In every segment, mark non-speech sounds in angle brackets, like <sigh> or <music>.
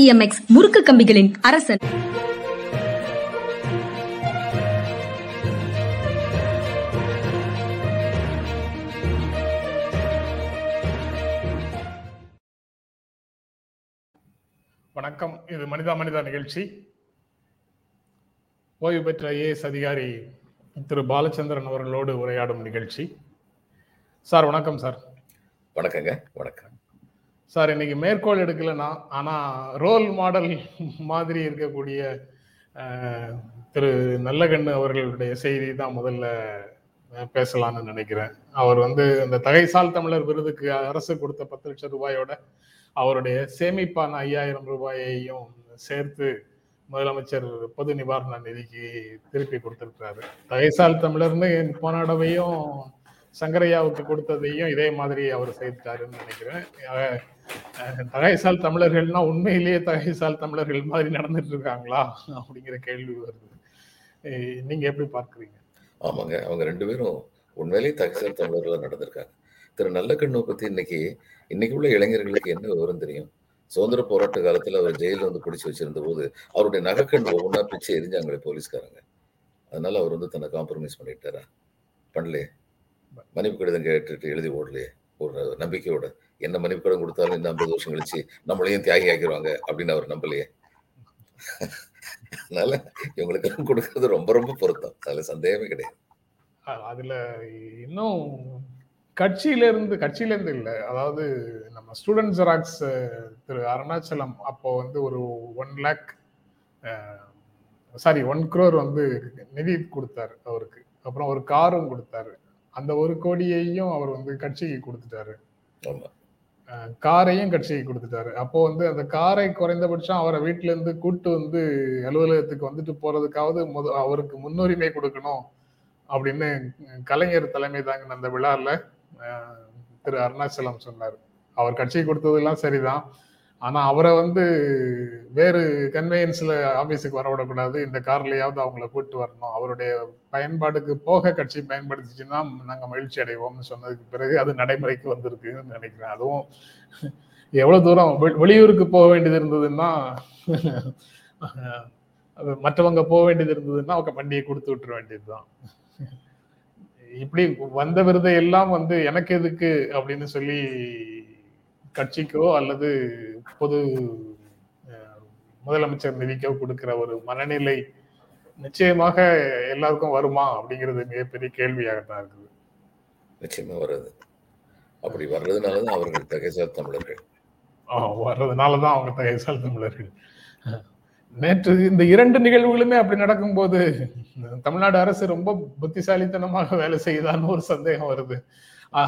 TMX முறுக்கு கம்பிகளின் அரசன். வணக்கம். இது மனிதா மனிதா நிகழ்ச்சி. ஓய்வு பெற்ற ஐஏஎஸ் அதிகாரி திரு பாலச்சந்திரன் அவர்களோடு உரையாடும் நிகழ்ச்சி. சார் வணக்கம் சார். வணக்கங்க. வணக்கம். சார் இன்னைக்கு மேற்கோள் எடுக்கலனா ஆனா ரோல் மாடல் மாதிரி இருக்கக்கூடிய திரு நல்லகண்ணு அவர்களுடைய செய்தி தான் முதல்ல பேசலான்னு பேசலாம்னு நினைக்கிறேன். அவர் வந்து அந்த தகைசால் தமிழர் விருதுக்கு அரசு கொடுத்த பத்து லட்சம் ரூபாயோட அவருடைய சேமிப்பான ஐயாயிரம் ரூபாயையும் சேர்த்து முதலமைச்சர் பொது நிவாரண நிதிக்கு திருப்பி கொடுத்துருக்கிறாரு. தகைசால் தமிழர்னு போன தடவையும் சங்கரையாவுக்கு கொடுத்ததையும் இதே மாதிரி அவர் செய்துட்டாருன்னு நினைக்கிறேன். தகைசால் தமிழர்கள்னா உண்மையிலேயே தகைசால் தமிழர்கள் மாதிரி நடந்துட்டு இருக்காங்களா அப்படிங்கிற கேள்வி வருது. நீங்க எப்படி பார்க்கறீங்க? ஆமாங்க. அவங்க ரெண்டு பேரும் உண்மையிலேயே தகசல் தமிழர்கள் நடந்திருக்காங்க. திரு நல்லக்கண்ணு பத்தி இன்னைக்கு இன்னைக்கு உள்ள இளைஞர்களுக்கு என்ன விவரம் தெரியும்? சுதந்திர போராட்ட காலத்துல அவர் ஜெயில வந்து பிடிச்சு வச்சிருந்த போது அவருடைய நகைக்கண் ஒவ்வொன்றா பிச்சு எரிஞ்சாங்களே போலீஸ்காரங்க. அதனால அவர் வந்து தன்னை காம்ப்ரமைஸ் பண்ணிட்டாரா? பண்ணலையே. மன்னிப்பு கடிதம் கேட்டுட்டு எழுதி ஓடலையே. ஒரு நம்பிக்கையோட. என்ன மன்னிப்பு கடிதம் கொடுத்தாலும் இந்த ஐம்பது வருஷம் கழிச்சு நம்மளையும் தியாகி ஆக்கிடுவாங்க அப்படின்னு அவர் நம்பலையே. அதனால இவங்களுக்கு கொடுக்கறது ரொம்ப ரொம்ப பொருத்தம். அதுல சந்தேகமே கிடையாது. அதுல இன்னும் கட்சியில இருந்து கட்சியில இருந்து இல்ல. அதாவது நம்ம ஸ்டூடெண்ட் ஜெராக்ஸ் திரு அருணாச்சலம் அப்போ வந்து ஒரு one lakh sorry one crore வந்து நிதி கொடுத்தாரு அவருக்கு. அப்புறம் ஒரு காரும் கொடுத்தாரு. அந்த ஒரு கோடியையும் அவர் வந்து கட்சிக்கு கொடுத்துட்டாரு. காரையும் கட்சிக்கு கொடுத்துட்டாரு. அப்போ வந்து அந்த காரை குறைந்தபட்சம் அவரை வீட்டுல இருந்து கூட்டு வந்து அலுவலகத்துக்கு வந்துட்டு போறதுக்காவது முத அவருக்கு முன்னுரிமை கொடுக்கணும் அப்படின்னு கலைஞர் தலைமை தாங்கின அந்த விழால திரு அருணாச்சலம் சொன்னார். அவர் கட்சி கொடுத்ததெல்லாம் சரிதான். ஆனா அவரை வந்து வேறு கன்வேயன்ஸ்ல ஆபீஸுக்கு வரவிடக்கூடாது. இந்த கார்லயாவது அவங்கள கூட்டு வரணும். அவருடைய பயன்பாடுக்கு போக கட்சி பயன்படுத்திச்சுன்னா நாங்க மகிழ்ச்சி அடைவோம்னு சொன்னதுக்கு பிறகு அது நடைமுறைக்கு வந்திருக்குன்னு நினைக்கிறேன். அதுவும் எவ்வளவு தூரம் வெளியூருக்கு போக வேண்டியது இருந்ததுன்னா அது மற்றவங்க போக வேண்டியது இருந்ததுன்னா அவங்க வண்டியை கொடுத்து விட்டுற வேண்டியதுதான். இப்படி வந்த விருதை எல்லாம் வந்து எனக்கு எதுக்கு அப்படின்னு சொல்லி கட்சிக்கோ அல்லது பொது முதலமைச்சர் நிதிக்கோ கொடுக்கிற ஒரு மனநிலை நிச்சயமாக எல்லாருக்கும் வருமா அப்படிங்கிறது மிகப்பெரிய கேள்வியாக தான் இருக்குது. நிச்சயமா வராது. அப்படி வர்றதுனாலதான் அவர்கள் தகைசால் தமிழர்கள். வர்றதுனாலதான் அவங்க தகைசால் தமிழர்கள். நேற்று இந்த இரண்டு நிகழ்வுகளுமே அப்படி நடக்கும்போது தமிழ்நாடு அரசு ரொம்ப புத்திசாலித்தனமாக வேலை செய்யுதான்னு ஒரு சந்தேகம் வருது.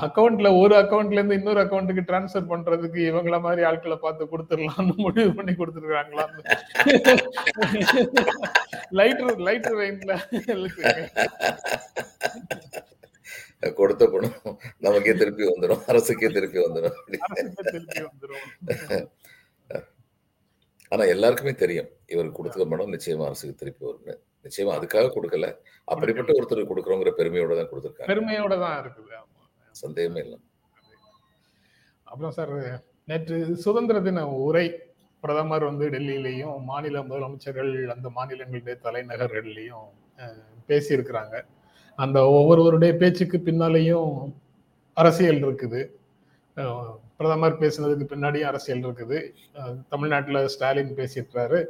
அக்கௌண்ட்ல ஒரு அக்கௌண்ட்ல இருந்து இன்னொரு அக்கௌண்ட்டுக்கு டிரான்ஸ்ஃபர் பண்றதுக்கு இவங்கள மாதிரி ஆட்களை பார்த்து கொடுத்துடலாம்னு முடிவு பண்ணி கொடுத்துருக்காங்களான்னு. லைட்டர் லைட்டர் வெயின்ல கொடுத்த பணம் நமக்கே திருப்பி வந்துடும் அரசுக்கே திருப்பி வந்துடும் ஆனா எல்லாருக்குமே தெரியும். இவர் கொடுத்த பணம் நிச்சயமா அரசுக்கு திருப்பி வரும்னு. நிச்சயமா அதுக்காக கொடுக்கல. அப்படிப்பட்ட ஒருத்தர் கொடுக்குறோங்கிற பெருமையோட தான் கொடுத்துருக்காங்க. பெருமையோட தான் இருக்குது. சந்தேகமே இல்லை. அப்புறம் சார் நேற்று சுதந்திர தின உரை பிரதமர் வந்து டெல்லியிலையும் மாநில முதலமைச்சர்கள் அந்த மாநிலங்களுடைய தலைநகர்கள்லையும் பேசியிருக்கிறாங்க. அந்த ஒவ்வொருவருடைய பேச்சுக்கு பின்னாலேயும் அரசியல் இருக்குது. பிரதமர் பேசுனதுக்கு பின்னாடியும் அரசியல் இருக்குது. தமிழ்நாட்டில் ஸ்டாலின் பேசியிருக்கிறாரு.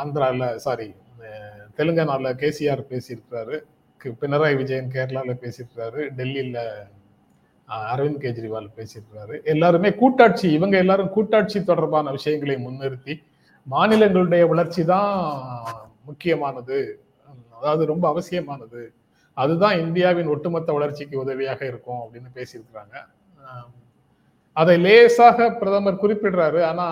ஆந்திராவில் சாரி தெலுங்கானாவில் கேசிஆர் பேசியிருக்கிறாரு. பினராயி விஜயன் கேரளால பேசியிருக்கிறாரு டெல்லியில அரவிந்த் கெஜ்ரிவால் பேசியிருக்கிறாரு. எல்லாருமே கூட்டாட்சி இவங்க எல்லாரும் கூட்டாட்சி தொடர்பான விஷயங்களை முன்னிறுத்தி மாநிலங்களுடைய வளர்ச்சி தான் முக்கியமானது. அதாவது ரொம்ப அவசியமானது. அதுதான் இந்தியாவின் ஒட்டுமொத்த வளர்ச்சிக்கு உதவியாக இருக்கும் அப்படின்னு பேசியிருக்கிறாங்க. அதை லேசாக பிரதமர் குறிப்பிடுறாரு. ஆனா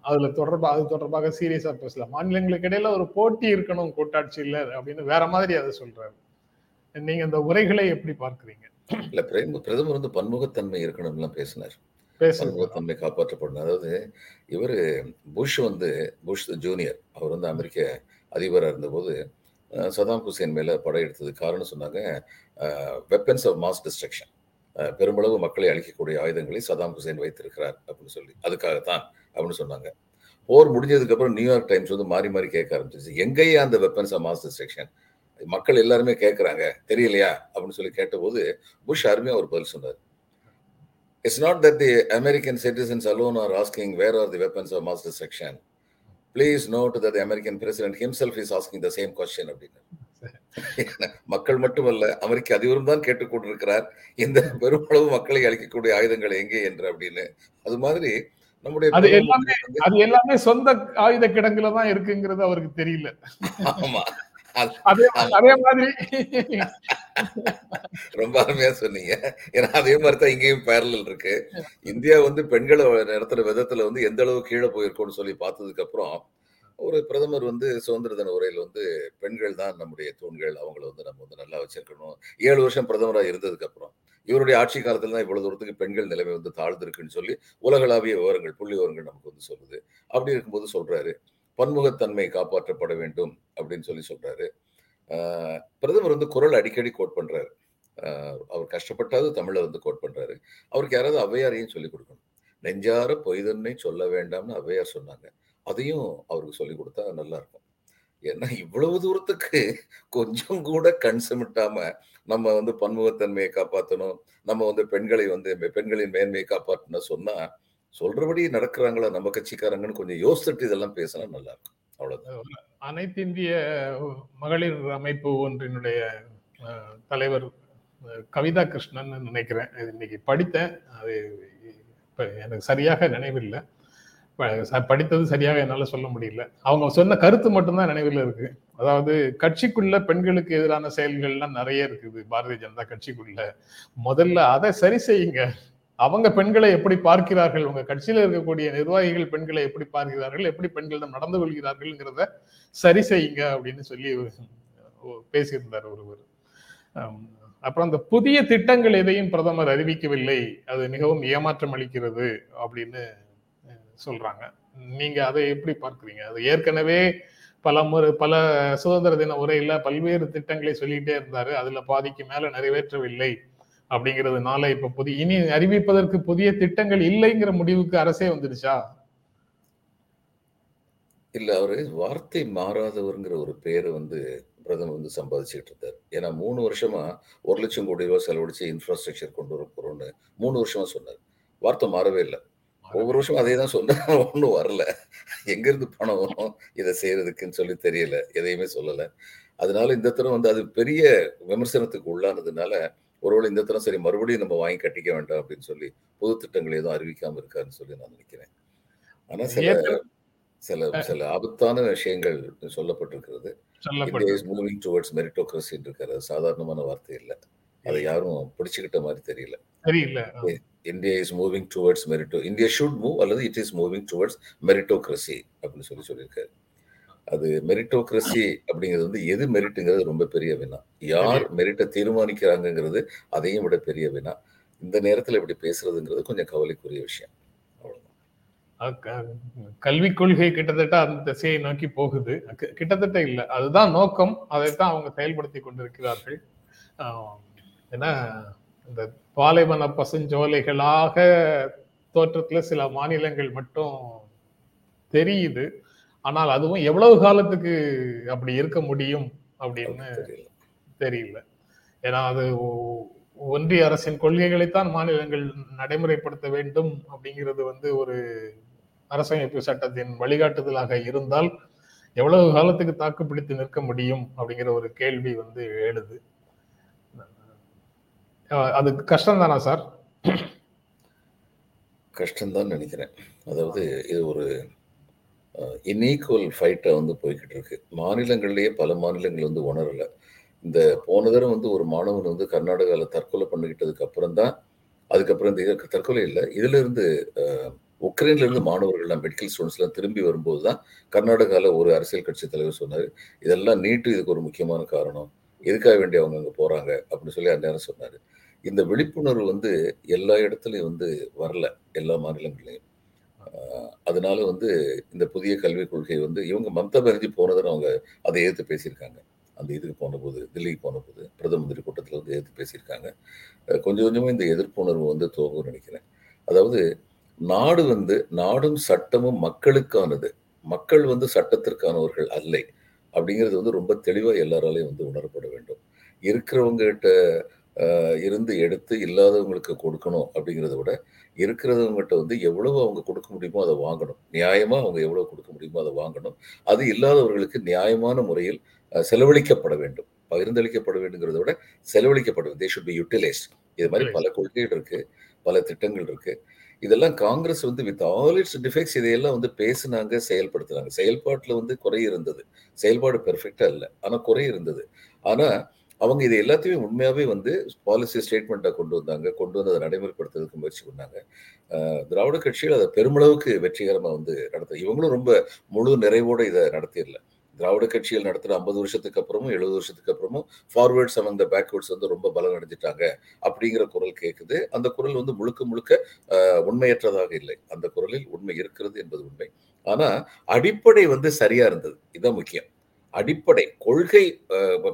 அதுல தொடர்பா அது தொடர்பாக சீரியஸா பேசல. மாநிலங்களுக்கு இடையில ஒரு போட்டி இருக்கணும் கூட்டாட்சியில் அப்படின்னு வேற மாதிரி அதை சொல்றாரு. நீங்க இந்த உரைகளை எப்படி பார்க்கறீங்க? இல்ல பிரேம பிரதமர் வந்து பன்முகத்தன்மை இருக்கணும்லாம் பேசினார். பன்முகத்தன்மை காப்பாற்றப்படணும். அதாவது இவர் புஷ் வந்து புஷ் ஜூனியர். அவர் வந்து அமெரிக்க அதிபராக இருந்தபோது சதாம் ஹுசேன் மேல படையெடுத்தது காரணம் சொன்னாங்க. வெப்பன்ஸ் ஆஃப் மாஸ் டிஸ்ட்ரக்ஷன் பெருமளவு மக்களை அழிக்கக்கூடிய ஆயுதங்களை சதாம் ஹுசேன் வைத்திருக்கிறார் அப்படின்னு சொல்லி அதுக்காகத்தான் அப்படின்னு சொன்னாங்க. போர் முடிஞ்சதுக்கு அப்புறம் நியூயார்க் டைம்ஸ் வந்து மாறி மாறி கேட்க ஆரம்பிச்சிருச்சு. எங்கேயா அந்த வெப்பன்ஸ் ஆஃப் மாஸ் டிஸ்ட்ரக்ஷன் மக்கள் எல்லாருமே கேட்குறாங்க தெரியலையா? அப்படின்னு சொல்லி கேட்டபோது புஷ் அருமையாக ஒரு பதில் சொன்னார். It's not that the American citizens alone are asking where are the weapons of mass destruction please note that American president himself is asking the same question அப்படின்னு மக்கள் மட்டுமல்ல அமெரிக்க அதிபரும் தான் கேட்டுக்கொண்டிருக்கிறார். இந்த பெருமளவு மக்களை அழிக்கக்கூடிய ஆயுதங்கள் எங்கே என்று அப்படின்னு. அது மாதிரி நம்முடைய அது எல்லாமே அது எல்லாமே சொந்த ஆயுத கிடங்குல தான் இருக்குங்கிறது அவருக்கு தெரியல. ஆமா. அதே மாதிரி. ரொம்ப அருமையா சொன்னீங்க. ஏன்னா அதே மாதிரி தான் இங்கேயும் பேரலல் இருக்கு. இந்தியா வந்து பெண்களை நடத்துற விதத்துல வந்து எந்த அளவு கீழே போயிருக்கோம்னு சொல்லி பார்த்ததுக்கு அப்புறம் ஒரு பிரதமர் வந்து சுதந்திர தின உரையில் வந்து பெண்கள் தான் நம்முடைய தூண்கள் அவங்கள வந்து நம்ம வந்து நல்லா வச்சிருக்கணும். ஏழு வருஷம் பிரதமராக இருந்ததுக்கு அப்புறம் இவருடைய ஆட்சி காலத்துல தான் இவ்வளவு தூரத்துக்கு பெண்கள் நிலைமை வந்து தாழ்ந்திருக்குன்னு சொல்லி உலகளாவிய விவரங்கள் புள்ளி விவரங்கள் நமக்கு வந்து சொல்லுது. அப்படி இருக்கும்போது சொல்றாரு பன்முகத்தன்மை காப்பாற்றப்பட வேண்டும் அப்படின்னு சொல்லி சொல்றாரு. பிரதமர் வந்து குரல் அடிக்கடி கோட் பண்றாரு. அவர் கஷ்டப்பட்டாவது தமிழை வந்து கோட் பண்றாரு. அவருக்கு யாராவது ஔவையாரையும் சொல்லிக் கொடுக்கணும். நெஞ்சார பொய்தன்மை சொல்ல வேண்டாம்னு ஔவையார் சொன்னாங்க. அதையும் அவருக்கு சொல்லி கொடுத்தா நல்லா இருக்கும் ஏன்னா இவ்வளவு தூரத்துக்கு கொஞ்சம் கூட கண் சிமிட்டாம நம்ம வந்து பன்முகத்தன்மையை காப்பாற்றணும் நம்ம வந்து பெண்களை வந்து பெண்களின் மேன்மையை காப்பாற்றணும் சொன்னா சொல்றபடி நடக்கிறாங்களா நம்ம கட்சிக்காரங்கன்னு கொஞ்சம் யோசிச்சுட்டு இதெல்லாம் பேசினா நல்லா இருக்கும் அவ்வளவுதான் அனைத்து இந்திய மகளிர் அமைப்பு ஒன்றினுடைய தலைவர் கவிதா கிருஷ்ணன் நினைக்கிறேன். இன்னைக்கு படித்தேன். அது இப்போ எனக்கு சரியாக நினைவில்லை. படித்தது சரியாக என்னால் சொல்ல முடியல. அவங்க சொன்ன கருத்து மட்டும்தான் நினைவில் இருக்கு. அதாவது கட்சிக்குள்ள பெண்களுக்கு எதிரான செயல்கள்லாம் நிறைய இருக்குது. பாரதிய ஜனதா கட்சிக்குள்ள. முதல்ல அதை சரி செய்யுங்க. அவங்க பெண்களை எப்படி பார்க்கிறார்கள்? உங்க கட்சியில இருக்கக்கூடிய நிர்வாகிகள் பெண்களை எப்படி பார்க்கிறார்கள்? எப்படி பெண்களிடம் நடந்து கொள்கிறார்கள்ங்கிறத சரி செய்யுங்க அப்படின்னு சொல்லி பேசியிருந்தார் ஒருவர். அப்புறம் அந்த புதிய திட்டங்கள் எதையும் பிரதமர் அறிவிக்கவில்லை. அது மிகவும் ஏமாற்றம் அளிக்கிறது அப்படின்னு சொல்றாங்க. நீங்க அதை எப்படி பார்க்குறீங்க? அது ஏற்கனவே பல முறை பல சுதந்திர தின உரையில பல்வேறு திட்டங்களை சொல்லிட்டே இருந்தாரு. அதுல பாதிக்கு மேல நிறைவேற்றவில்லை. அப்படிங்கிறதுனால இப்ப புதிய இனி அறிவிப்பதற்கு புதிய திட்டங்கள் இல்லைங்கிற முடிவுக்கு அரசே வந்துடுச்சா? இல்ல அவரு வார்த்தை மாறாதவர்ங்கிற ஒரு பேரை வந்து பிரதமர் வந்து சம்பாதிச்சுட்டு இருந்தார் ஏன்னா மூணு வருஷமா ஒரு லட்சம் கோடி ரூபாய் செலவழிச்சு இன்ஃப்ராஸ்ட்ரக்சர் கொண்டு வர போறோம்னு மூணு வருஷமா சொன்னார். வார்த்தை மாறவே இல்லை. ஒவ்வொரு வருஷம் அதே தான் சொன்ன <laughs> ஒன்றும் வரல. எங்கேருந்து பணம் வரும்? இதை செய்யறதுக்குன்னு சொல்லி தெரியல. எதையுமே சொல்லலை. அதனால இந்த தரம் வந்து அது பெரிய விமர்சனத்துக்கு உள்ளானதுனால ஒருவேளை இந்த தரம் சரி மறுபடியும் நம்ம வாங்கி கட்டிக்க வேண்டாம் அப்படின்னு சொல்லி பொது திட்டங்கள் எதுவும் அறிவிக்காம இருக்காருன்னு சொல்லி நான் நினைக்கிறேன். ஆனா சில சில சில ஆபத்தான விஷயங்கள் சொல்லப்பட்டிருக்கிறது. India is moving towards meritocracy இருக்காரு சாதாரணமான வார்த்தை இல்லை. அதை யாரும் பிடிச்சுக்கிட்ட மாதிரி தெரியல. தெரியல. India is moving towards merito India should move அல்லது it is moving towards meritocracy அப்படின்னு சொல்லி சொல்லியிருக்காரு. அது மெரிட்டோக்ரஸி அப்படிங்கிறது வந்து எது மெரிட்டுங்கிறது ரொம்ப பெரிய வினா. யார் மெரிட்டை தீர்மானிக்கிறாங்கிறது அதையும் விட பெரிய வினா. இந்த நேரத்தில் இப்படி பேசுறதுங்கிறது கொஞ்சம் கவலைக்குரிய விஷயம். கல்விக் கொள்கை கிட்டத்தட்ட அந்த திசையை நோக்கி போகுது. கிட்டத்தட்ட இல்லை. அதுதான் நோக்கம். அதைத்தான் அவங்க செயல்படுத்தி கொண்டிருக்கிறார்கள். ஏன்னா இந்த பாலைவன பசுஞ்சோலைகளாக தோற்றத்துல சில மாநிலங்கள் மட்டும் தெரியுது. ஆனால் அதுவும் எவ்வளவு காலத்துக்கு அப்படி இருக்க முடியும் அப்படின்னு தெரியல. ஏன்னா அது ஒன்றிய அரசின் கொள்கைகளைத்தான் மாநிலங்கள் நடைமுறைப்படுத்த வேண்டும் அப்படிங்கிறது வந்து ஒரு அரசமைப்பு சட்டத்தின் வழிகாட்டுதலாக இருந்தால் எவ்வளவு காலத்துக்கு தாக்கு பிடித்து நிற்க முடியும் அப்படிங்கிற ஒரு கேள்வி வந்து எழுது. அது கஷ்டம் தானா சார்? கஷ்டம்தான் நினைக்கிறேன். அதாவது இது ஒரு இன்ஈக்குவல் ஃபைட்டை வந்து போய்கிட்டு இருக்கு மாநிலங்கள்லேயே பல மாநிலங்கள் வந்து உணரலை. இந்த போன தடவை வந்து ஒரு மாணவன் வந்து கர்நாடகாவில் தற்கொலை பண்ணிக்கிட்டதுக்கு அப்புறம் தான் அதுக்கப்புறம் இந்த தற்கொலை இல்லை. இதிலிருந்து உக்ரைன்லேருந்து இருந்து மாணவர்கள்லாம் மெடிக்கல் ஸ்டூடெண்ட்ஸ்லாம் திரும்பி வரும்போது தான் கர்நாடகாவில் ஒரு அரசியல் கட்சி தலைவர் சொன்னார் இதெல்லாம் நீட்டு இதுக்கு ஒரு முக்கியமான காரணம். எதுக்காக வேண்டி அவங்க அங்கே போகிறாங்க அப்படின்னு சொல்லி அந்நேரம் சொன்னார். இந்த விழிப்புணர்வு வந்து எல்லா இடத்துலையும் வந்து வரல எல்லா மாநிலங்களையும் அதனால வந்து இந்த புதிய கல்விக் கொள்கை வந்து இவங்க மம்தா பானர்ஜி போனதுன்னு அவங்க அதை எதிர்த்து பேசியிருக்காங்க. அந்த இதுக்கு போன போது தில்லிக்கு போன போது பிரதம மந்திரி கூட்டத்தில் வந்து எதிர்த்து பேசியிருக்காங்க. கொஞ்சம் கொஞ்சமாக இந்த எதிர்ப்புணர்வு வந்து துவங்கும் நினைக்கிறேன். அதாவது நாடு வந்து நாடும் சட்டமும் மக்களுக்கானது. மக்கள் வந்து சட்டத்திற்கானவர்கள் அல்லை. அப்படிங்கிறது வந்து ரொம்ப தெளிவாக எல்லாராலையும் வந்து உணரப்பட வேண்டும். இருக்கிறவங்ககிட்ட இருந்து எடுத்து இல்லாதவங்களுக்கு கொடுக்கணும் அப்படிங்கிறத விட இருக்கிறவங்ககிட்ட வந்து எவ்வளவு அவங்க கொடுக்க முடியுமோ அதை வாங்கணும். நியாயமா அவங்க எவ்வளவு கொடுக்க முடியுமோ அதை வாங்கணும். அது இல்லாதவர்களுக்கு நியாயமான முறையில் செலவழிக்கப்பட வேண்டும். பகிர்ந்தளிக்கப்பட வேண்டுங்கிறத விட செலவழிக்கப்பட தே ஷுட் பி யூட்டிலைஸ்ட் இது மாதிரி பல கொள்கைகள் இருக்கு பல திட்டங்கள் இருக்கு. இதெல்லாம் காங்கிரஸ் வந்து வித் ஆல் இட்ஸ் டிஃபெக்ட்ஸ் இதையெல்லாம் வந்து பேசுனாங்க செயல்படுத்துனாங்க. செயல்பாட்டில் வந்து குறை இருந்தது. செயல்பாடு பெர்ஃபெக்டா இல்லை. ஆனா குறை இருந்தது. ஆனா அவங்க இது எல்லாத்தையுமே உண்மையாகவே வந்து பாலிசி ஸ்டேட்மெண்ட்டை கொண்டு வந்தாங்க. கொண்டு வந்து அதை நடைமுறைப்படுத்துறதுக்கு முயற்சி பண்ணாங்க. திராவிட கட்சிகள் அதை பெருமளவுக்கு வெற்றிகரமாக வந்து நடத்த இவங்களும் ரொம்ப முழு நிறைவோடு இதை நடத்திடல. திராவிட கட்சிகள் நடத்துகிற ஐம்பது வருஷத்துக்கு அப்புறமும் எழுபது வருஷத்துக்கு அப்புறமும் ஃபார்வேர்ட்ஸ் அவங்க பேக்வேர்ட்ஸ் வந்து ரொம்ப பலம் அடைஞ்சிட்டாங்க அப்படிங்கிற குரல் கேட்குது அந்த குரல் வந்து முழுக்க முழுக்க உண்மையற்றதாக இல்லை. அந்த குரலில் உண்மை இருக்கிறது என்பது உண்மை. ஆனால் அடிப்படை வந்து சரியாக இருந்தது. இதுதான் முக்கியம். அடிப்படை கொள்கை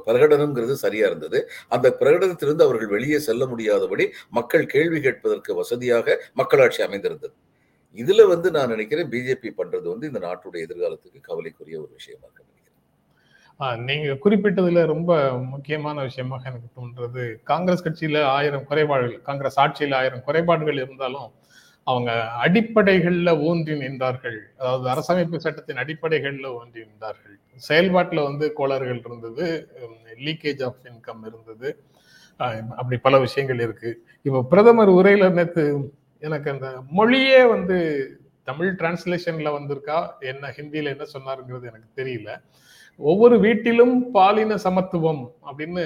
பிரகடனம்ங்கிறது சரியா இருந்தது. அந்த பிரகடனத்திலிருந்து அவர்கள் வெளியே செல்ல முடியாதபடி மக்கள் கேள்வி கேட்பதற்கு வசதியாக மக்களாட்சி அமைந்திருந்தது. இதுல வந்து நான் நினைக்கிறேன் பிஜேபி பண்றது வந்து இந்த நாட்டுடைய எதிர்காலத்துக்கு கவலைக்குரிய ஒரு விஷயமா இருக்கு நினைக்கிறேன். நீங்க குறிப்பிட்டதுல ரொம்ப முக்கியமான விஷயமாக எனக்கு தோன்றது. காங்கிரஸ் கட்சியில ஆயிரம் குறைபாடுகள் காங்கிரஸ் ஆட்சியில ஆயிரம் குறைபாடுகள் இருந்தாலும் அவங்க அடிப்படைகள்ல ஊன்றி நின்றார்கள். அதாவது அரசமைப்பு சட்டத்தின் அடிப்படைகள்ல ஊன்றி நின்றார்கள். செயல்பாட்டில் வந்து கோளாறுகள் இருந்தது லீக்கேஜ் ஆஃப் இன்கம் இருந்தது. அப்படி பல விஷயங்கள் இருக்கு. இப்போ பிரதமர் உரையில நேற்று எனக்கு அந்த மொழியே வந்து தமிழ் டிரான்ஸ்லேஷன்ல வந்திருக்கா என்ன ஹிந்தியில என்ன சொன்னாருங்கிறது எனக்கு தெரியல. ஒவ்வொரு வீட்டிலும் பாலின சமத்துவம் அப்படின்னு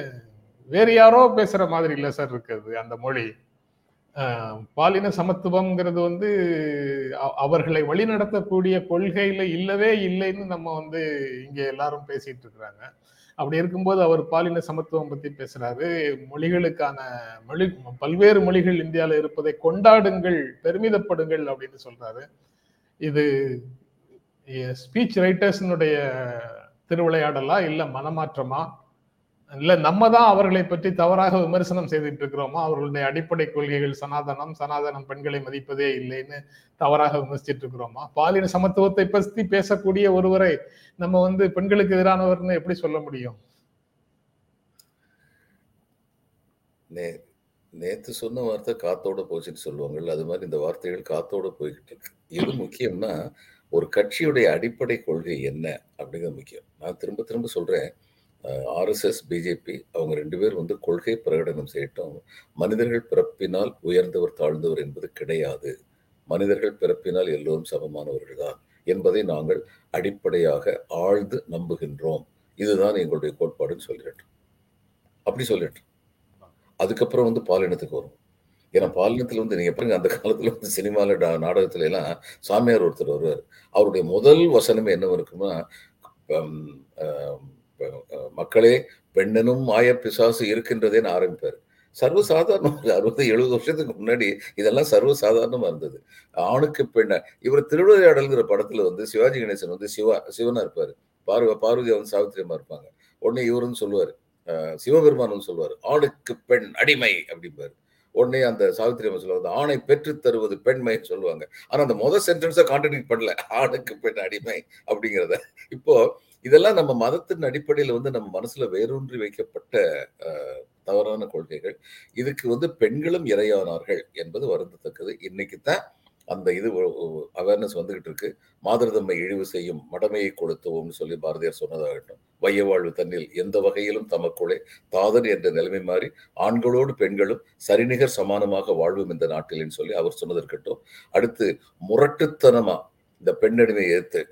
வேறு யாரோ பேசுற மாதிரி இல்லை சார் இருக்குது அந்த மொழி. பாலின சமத்துவம்ங்கிறது வந்து அவர்களை வழிநடத்தக்கூடிய கொள்கையில இல்லவே இல்லைன்னு நம்ம வந்து இங்க எல்லாரும் பேசிட்டு இருக்கிறாங்க. அப்படி இருக்கும்போது அவர் பாலின சமத்துவம் பத்தி பேசுறாரு. மொழிகளுக்கான மொழி பல்வேறு மொழிகள் இந்தியால இருப்பதை கொண்டாடுங்கள் பெருமிதப்படுங்கள் அப்படின்னு சொல்றாரு. இது ஸ்பீச் ரைட்டர்ஸினுடைய திருவிளையாடலா இல்ல மனமாற்றமா? இல்ல நம்ம தான் அவர்களை பற்றி தவறாக விமர்சனம் செய்துட்டு இருக்கிறோமா அவர்களுடைய அடிப்படை கொள்கைகள் சனாதனம் சனாதனம் பெண்களை மதிப்பதே இல்லைன்னு தவறாக விமர்சிச்சுட்டு இருக்கிறோமா பாலின சமத்துவத்தை பற்றி பேசக்கூடிய ஒருவரை நம்ம வந்து பெண்களுக்கு எதிரானவர்னு எப்படி சொல்ல முடியும்? நே நேத்து சொன்ன வார்த்தை காத்தோட போச்சுன்னு சொல்லுவாங்கல்ல அது மாதிரி இந்த வார்த்தைகள் காத்தோட போய்கிட்டு இருக்கு. எது முக்கியம்னா ஒரு கட்சியுடைய அடிப்படை கொள்கை என்ன அப்படிங்கிறது முக்கியம். நான் திரும்ப திரும்ப சொல்றேன். ஆர்எஸ்எஸ் பிஜேபி அவங்க ரெண்டு பேர் வந்து கொள்கை பிரகடனம் செய்யட்டும். மனிதர்கள் பிறப்பினால் உயர்ந்தவர் தாழ்ந்தவர் என்பது கிடையாது. மனிதர்கள் பிறப்பினால் எல்லோரும் சமமானவர்கள் தான் என்பதை நாங்கள் அடிப்படையாக ஆழ்ந்து நம்புகின்றோம். இதுதான் எங்களுடைய கோட்பாடுன்னு சொல்லிடட்டும். அப்படி சொல்லிட்டு அதுக்கப்புறம் வந்து பாலினத்துக்கு வரும். ஏன்னா பாலினத்தில் வந்து நீங்கள் பாருங்க அந்த காலத்தில் வந்து சினிமாவில் டா- நாடகத்துல எல்லாம் சாமியார் ஒருத்தர் வருவார். அவருடைய முதல் வசனமே என்ன இருக்குன்னா மக்களே பெண்ணனும் மாய பிசாசு இருக்கின்றதேன்னு ஆரம்பிப்பார் சர்வசாதாரணம் ஒரு அறுபது எழுபது வருஷத்துக்கு முன்னாடி இதெல்லாம் சர்வசாதாரணமாக இருந்தது. ஆணுக்கு பெண்ண இவர் திருவிளையாடல்ங்கிற படத்துல வந்து சிவாஜி கணேசன் வந்து சிவா சிவனா இருப்பார். பார்வ பார்வதி வந்து சாவித்திரியமா இருப்பாங்க. உடனே இவருன்னு சொல்லுவாரு. அஹ், சொல்லுவார். ஆணுக்கு பெண் அடிமை அப்படிம்பாரு. உடனே அந்த சாவித்திரி அம்மா சொல்லுவாங்க ஆணை பெற்று தருவது பெண்மைன்னு சொல்லுவாங்க. ஆனா அந்த முதல் சென்டென்ஸை கான்ட்ரடிக்ட் பண்ணல. ஆணுக்கு பெண் அடிமை அப்படிங்கிறத. இப்போ இதெல்லாம் நம்ம மதத்தின் அடிப்படையில் வந்து நம்ம மனசுல வேரூன்றி வைக்கப்பட்ட தவறான கொள்கைகள். இதுக்கு வந்து பெண்களும் இரையானார்கள் என்பது வருந்தத்தக்கது. இன்னைக்கு தான் அந்த இது அவேர்னஸ் வந்துகிட்டு இருக்கு. மாதர்தம்மை இழிவு செய்யும் மடமையை கொளுத்துவோம்னு சொல்லி பாரதியார் சொன்னதாகட்டும். வைய வாழ்வு தன்னில் எந்த வகையிலும் தமக்குள்ளே தாதர் என்ற நிலைமை மாறி ஆண்களோடு பெண்களும் சரிநிகர் சமானமாக வாழ்வும் இந்த நாட்டில்னு சொல்லி அவர் சொன்னது இருக்கட்டும். அடுத்து முரட்டுத்தனமா இந்த பெண்ணடிமை ஏற்று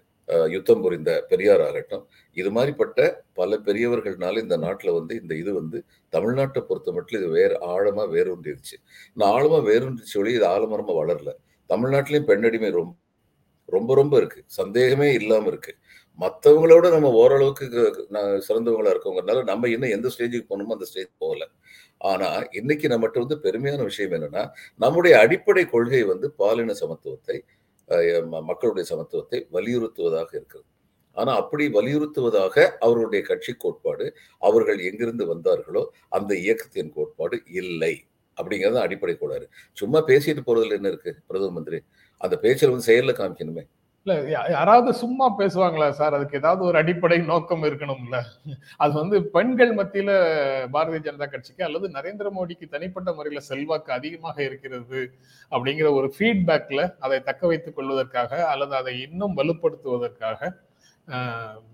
யுத்தம் புரிந்த பெரியார் ஆகட்டும். இது மாதிரிப்பட்ட பல பெரியவர்கள்னால இந்த நாட்டில் வந்து இந்த இது வந்து தமிழ்நாட்டை பொறுத்த மட்டும் இது வேறு ஆழமாக வேரூன்றிருச்சு. நான் ஆழமாக வேரூன்றிச்சு வழி இது ஆழமரமாக வளரல. தமிழ்நாட்டிலையும் பெண்ணடிமை ரொம்ப ரொம்ப ரொம்ப இருக்கு. சந்தேகமே இல்லாமல் இருக்கு. மற்றவங்களோட நம்ம ஓரளவுக்கு சிறந்தவங்களா இருக்கவங்கனால நம்ம இன்னும் எந்த ஸ்டேஜுக்கு போகணுமோ அந்த ஸ்டேஜ் போகல. ஆனா இன்னைக்கு நம்மகிட்ட வந்து பெருமையான விஷயம் என்னன்னா நம்முடைய அடிப்படை கொள்கை வந்து பாலின சமத்துவத்தை மக்களுடைய சமத்துவத்தை வலியுறுத்துவதாக இருக்கிறது. ஆனா அப்படி வலியுறுத்துவதாக அவர்களுடைய கட்சி கோட்பாடு அவர்கள் எங்கிருந்து வந்தார்களோ அந்த இயக்கத்தின் கோட்பாடு இல்லை. அப்படிங்கிறது அடிப்படை கூடாது சும்மா பேசிட்டு போறதுல என்ன இருக்கு பிரதம மந்திரி? அந்த பேச்சில் வந்து செயலில் காமிக்கணுமே. இல்ல யா- யாராவது சும்மா பேசுவாங்களா சார்? அதுக்கு ஏதாவது ஒரு அடிப்படை நோக்கம் இருக்கணும்ல. அது வந்து பெண்கள் மத்தியில பாரதிய ஜனதா கட்சிக்கு அல்லது நரேந்திர மோடிக்கு தனிப்பட்ட முறையில செல்வாக்கு அதிகமாக இருக்கிறது அப்படிங்கிற ஒரு ஃபீட்பேக்ல அதை தக்க வைத்துக் கொள்வதற்காக அல்லது அதை இன்னும் வலுப்படுத்துவதற்காக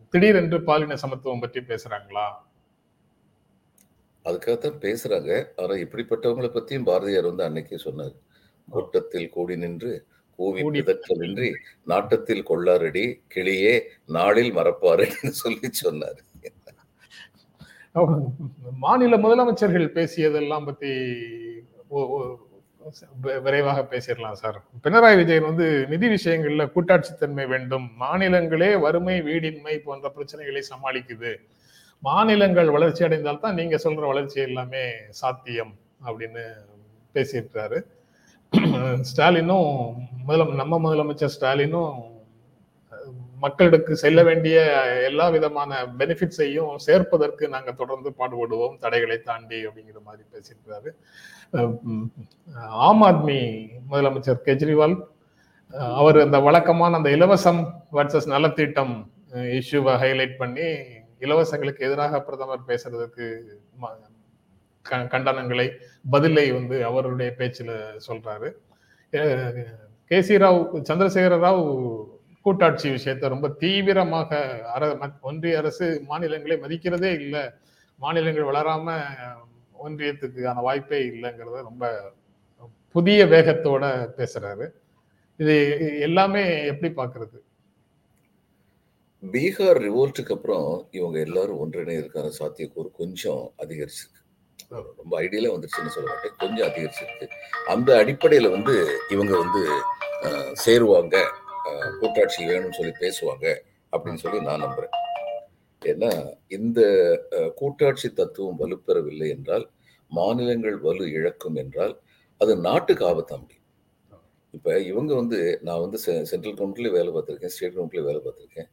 திடீரென்று பாலின சமத்துவம் பற்றி பேசுறாங்களா? அதுக்காகத்தான் பேசுறாங்க. ஆனா இப்படிப்பட்டவங்களை பத்தியும் பாரதியார் வந்து அன்னைக்கே சொன்னார். கூட்டத்தில் கூடி நின்று கூடி- பிதற்றலின்றி நாட்டத்தில் கொள்ளாரடி கிளியே நாளில் மறப்பாரடின்னு சொல்லி சொன்னார். மாநில முதலமைச்சர்கள் பேசியதெல்லாம் பத்தி விரைவாக பேசிடலாம் சார். பினராயி விஜயன் வந்து நிதி விஷயங்கள்ல கூட்டாட்சித்தன்மை வேண்டும். மாநிலங்களே வறுமை வீடின்மை போன்ற பிரச்சனைகளை சமாளிக்குது. மாநிலங்கள் வளர்ச்சி அடைந்தால் தான் நீங்க சொல்ற வளர்ச்சி எல்லாமே சாத்தியம் அப்படின்னு பேசியிருக்கிறாரு. ஸ்டாலினும் முதலம் நம்ம முதலமைச்சர் ஸ்டாலினும் மக்களுக்கு செல்ல வேண்டிய எல்லா விதமான பெனிஃபிட்ஸையும் சேர்ப்பதற்கு நாங்கள் தொடர்ந்து பாடுபடுவோம் தடைகளை தாண்டி அப்படிங்கிற மாதிரி பேசியிருக்கிறாரு. ஆம் ஆத்மி முதலமைச்சர் கெஜ்ரிவால் அவர் அந்த வழக்கமான அந்த இலவசம் வர்சஸ் நலத்திட்டம் இஷ்யூவை ஹைலைட் பண்ணி இலவசங்களுக்கு எதிராக பிரதமர் பேசுறதுக்கு கண்டனங்களை பதிலை வந்து அவருடைய பேச்சில் சொல்றாரு. கே சி ராவ் சந்திரசேகர ராவ் கூட்டாட்சி விஷயத்தை ரொம்ப தீவிரமாக அர ஒன்றிய அரசு மாநிலங்களை மதிக்கிறதே இல்லை. மாநிலங்கள் வளராம ஒன்றியத்துக்கான வாய்ப்பே இல்லைங்கிறத ரொம்ப புதிய வேகத்தோட பேசுறாரு. இது எல்லாமே எப்படி பாக்குறது? பீகார் ரிவோல்ட்டுக்கு அப்புறம் இவங்க எல்லாரும் ஒன்றிணையதுக்கான சாத்தியக்கூறு கொஞ்சம் அதிகரிச்சிருக்கு. ரொம்ப ஐடியலாக வந்துருச்சுன்னு சொல்ல மாட்டேன் கொஞ்சம் அதிகரிச்சிருக்கு. அந்த அடிப்படையில் வந்து இவங்க வந்து சேருவாங்க. கூட்டாட்சி வேணும்னு சொல்லி பேசுவாங்க அப்படின்னு சொல்லி நான் நம்புறேன். ஏன்னா இந்த கூட்டாட்சி தத்துவம் வலுப்பெறவில்லை என்றால் மாநிலங்கள் வலு இழக்கும் என்றால் அது நாட்டுக்கு ஆபத்தாம்பி இப்போ இவங்க வந்து நான் வந்து சென்ட்ரல் கவர்மெண்ட்லயும் வேலை பார்த்துருக்கேன் ஸ்டேட் கவர்மெண்ட்லயும் வேலை பார்த்துருக்கேன்.